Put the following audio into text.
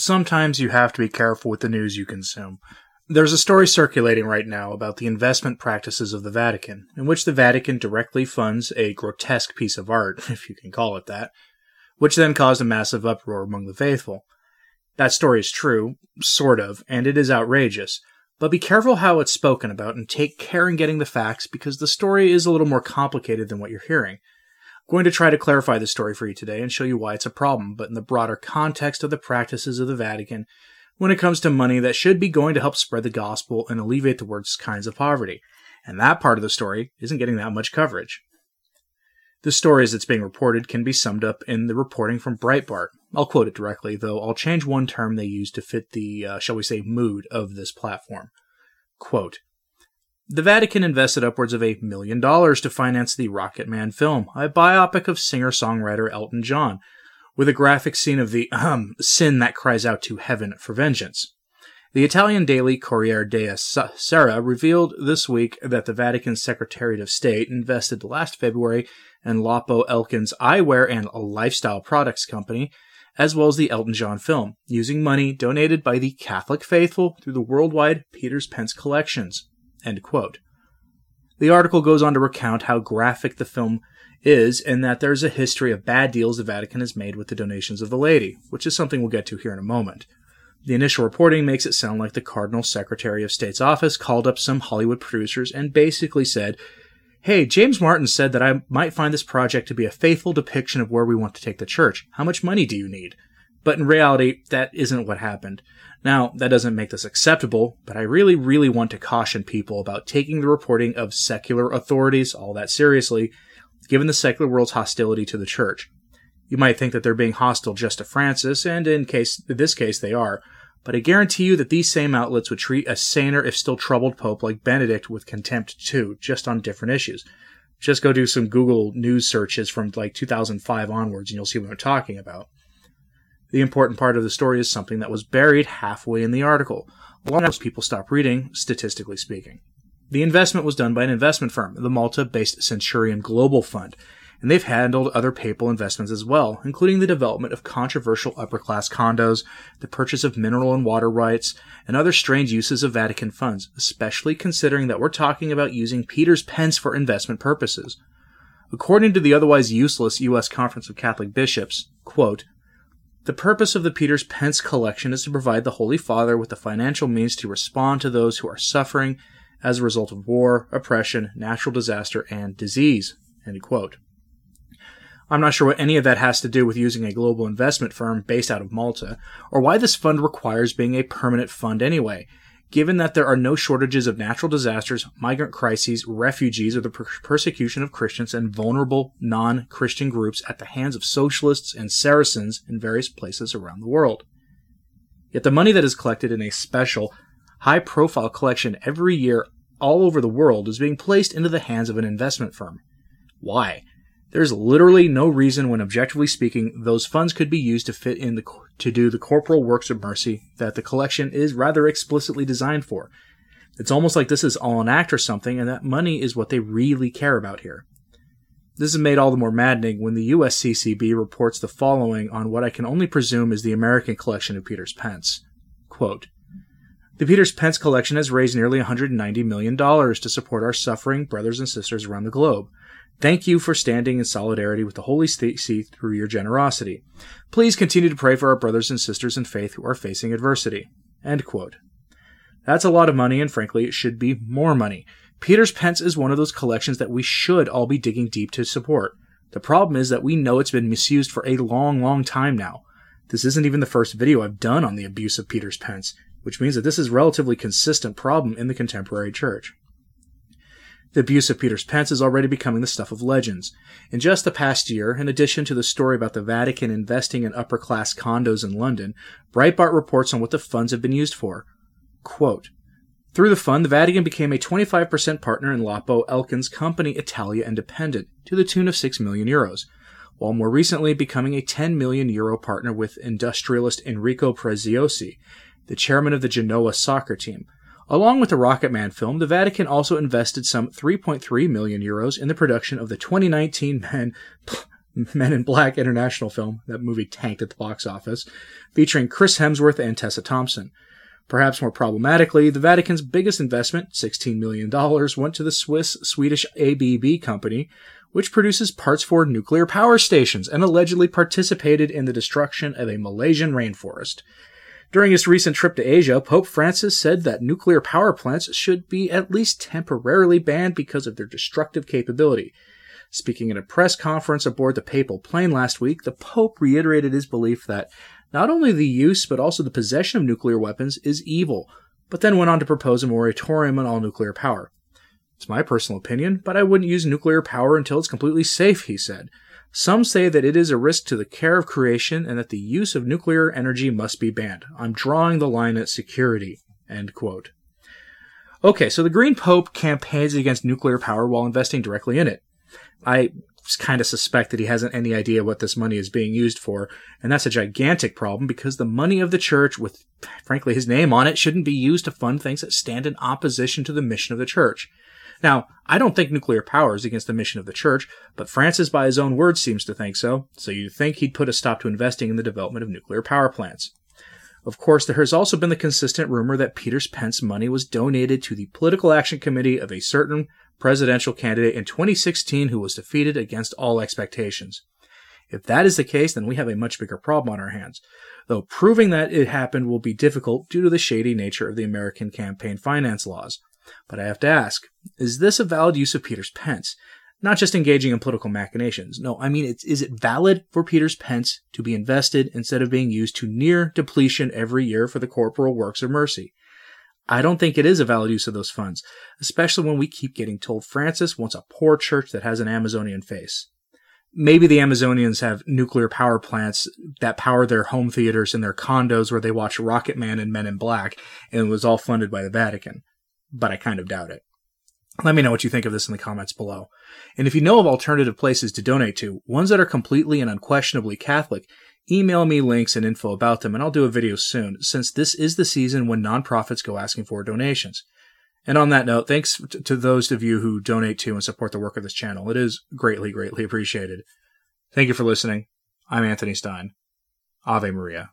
sometimes you have to be careful with the news you consume. There's a story circulating right now about the investment practices of the Vatican, in which the Vatican directly funds a grotesque piece of art, if you can call it that, which then caused a massive uproar among the faithful. That story is true, sort of, and it is outrageous, but be careful how it's spoken about and take care in getting the facts because the story is a little more complicated than what you're hearing. Going to try to clarify the story for you today and show you why it's a problem, but in the broader context of the practices of the Vatican when it comes to money that should be going to help spread the gospel and alleviate the worst kinds of poverty. And that part of the story isn't getting that much coverage. The story as it's being reported can be summed up in the reporting from Breitbart. I'll quote it directly, though I'll change one term they use to fit the, uh, shall we say, mood of this platform. Quote, the Vatican invested upwards of a million dollars to finance the Rocketman film, a biopic of singer songwriter Elton John, with a graphic scene of the um, sin that cries out to heaven for vengeance. The Italian daily Corriere della Sera revealed this week that the Vatican Secretariat of State invested last February in Lapo Elkann Eyewear and Lifestyle Products Company, as well as the Elton John film, using money donated by the Catholic faithful through the worldwide Peter's Pence collections. The article goes on to recount how graphic the film is and that there's a history of bad deals the Vatican has made with the donations of the lady, which is something we'll get to here in a moment. The initial reporting makes it sound like the Cardinal Secretary of State's office called up some Hollywood producers and basically said, Hey, James Martin said that I might find this project to be a faithful depiction of where we want to take the church. How much money do you need? But in reality, that isn't what happened. Now, that doesn't make this acceptable, but I really, really want to caution people about taking the reporting of secular authorities all that seriously, given the secular world's hostility to the church. You might think that they're being hostile just to Francis, and in case in this case they are, but I guarantee you that these same outlets would treat a saner, if still troubled pope like Benedict with contempt too, just on different issues. Just go do some Google news searches from like 2005 onwards, and you'll see what I'm talking about. The important part of the story is something that was buried halfway in the article. A lot of people stop reading, statistically speaking. The investment was done by an investment firm, the Malta based Centurion Global Fund, and they've handled other papal investments as well, including the development of controversial upper class condos, the purchase of mineral and water rights, and other strange uses of Vatican funds, especially considering that we're talking about using Peter's pence for investment purposes. According to the otherwise useless U.S. Conference of Catholic Bishops, quote, the purpose of the Peter's Pence collection is to provide the Holy Father with the financial means to respond to those who are suffering as a result of war, oppression, natural disaster, and disease. I'm not sure what any of that has to do with using a global investment firm based out of Malta, or why this fund requires being a permanent fund anyway, given that there are no shortages of natural disasters, migrant crises, refugees, or the per- persecution of Christians and vulnerable non Christian groups at the hands of socialists and Saracens in various places around the world. Yet the money that is collected in a special, high profile collection every year all over the world is being placed into the hands of an investment firm. Why? There's literally no reason when objectively speaking those funds could be used to fit in the to do the corporal works of mercy that the collection is rather explicitly designed for. It's almost like this is all an act or something and that money is what they really care about here. This is made all the more maddening when the USCCB reports the following on what I can only presume is the American collection of Peter's Pence. Quote, the Peters Pence collection has raised nearly $190 million to support our suffering brothers and sisters around the globe. Thank you for standing in solidarity with the Holy See through your generosity. Please continue to pray for our brothers and sisters in faith who are facing adversity. That's a lot of money, and frankly, it should be more money. Peter's Pence is one of those collections that we should all be digging deep to support. The problem is that we know it's been misused for a long, long time now. This isn't even the first video I've done on the abuse of Peter's Pence which means that this is a relatively consistent problem in the contemporary church. The abuse of Peter's Pence is already becoming the stuff of legends. In just the past year, in addition to the story about the Vatican investing in upper class condos in London, Breitbart reports on what the funds have been used for. Quote, through the fund, the Vatican became a 25% partner in Lapo Elkann company Italia Independent to the tune of 6 million euros, while more recently becoming a 10 million euro partner with industrialist Enrico Preziosi the chairman of the Genoa soccer team. Along with the Rocketman film, the Vatican also invested some 3.3 million euros in the production of the 2019 man, Men in Black international film, that movie tanked at the box office, featuring Chris Hemsworth and Tessa Thompson. Perhaps more problematically, the Vatican's biggest investment, $16 million, went to the Swiss Swedish ABB company, which produces parts for nuclear power stations and allegedly participated in the destruction of a Malaysian rainforest. During his recent trip to Asia, Pope Francis said that nuclear power plants should be at least temporarily banned because of their destructive capability. Speaking at a press conference aboard the papal plane last week, the Pope reiterated his belief that not only the use but also the possession of nuclear weapons is evil, but then went on to propose a moratorium on all nuclear power. It's my personal opinion, but I wouldn't use nuclear power until it's completely safe, he said. Some say that it is a risk to the care of creation and that the use of nuclear energy must be banned. I'm drawing the line at security. End quote. Okay, so the Green Pope campaigns against nuclear power while investing directly in it. I kind of suspect that he hasn't any idea what this money is being used for, and that's a gigantic problem because the money of the church, with frankly his name on it, shouldn't be used to fund things that stand in opposition to the mission of the church. Now, I don't think nuclear power is against the mission of the church, but Francis, by his own words, seems to think so, so you'd think he'd put a stop to investing in the development of nuclear power plants. Of course, there has also been the consistent rumor that Peter's Pence money was donated to the Political Action Committee of a certain presidential candidate in 2016 who was defeated against all expectations. If that is the case, then we have a much bigger problem on our hands. Though proving that it happened will be difficult due to the shady nature of the American campaign finance laws. But I have to ask, is this a valid use of Peter's Pence? Not just engaging in political machinations. No, I mean, is it valid for Peter's Pence to be invested instead of being used to near depletion every year for the corporal works of mercy? I don't think it is a valid use of those funds, especially when we keep getting told Francis wants a poor church that has an Amazonian face. Maybe the Amazonians have nuclear power plants that power their home theaters and their condos where they watch Rocketman and Men in Black, and it was all funded by the Vatican but I kind of doubt it. Let me know what you think of this in the comments below. And if you know of alternative places to donate to, ones that are completely and unquestionably Catholic, email me links and info about them and I'll do a video soon, since this is the season when nonprofits go asking for donations. And on that note, thanks to those of you who donate to and support the work of this channel. It is greatly, greatly appreciated. Thank you for listening. I'm Anthony Stine. Ave Maria.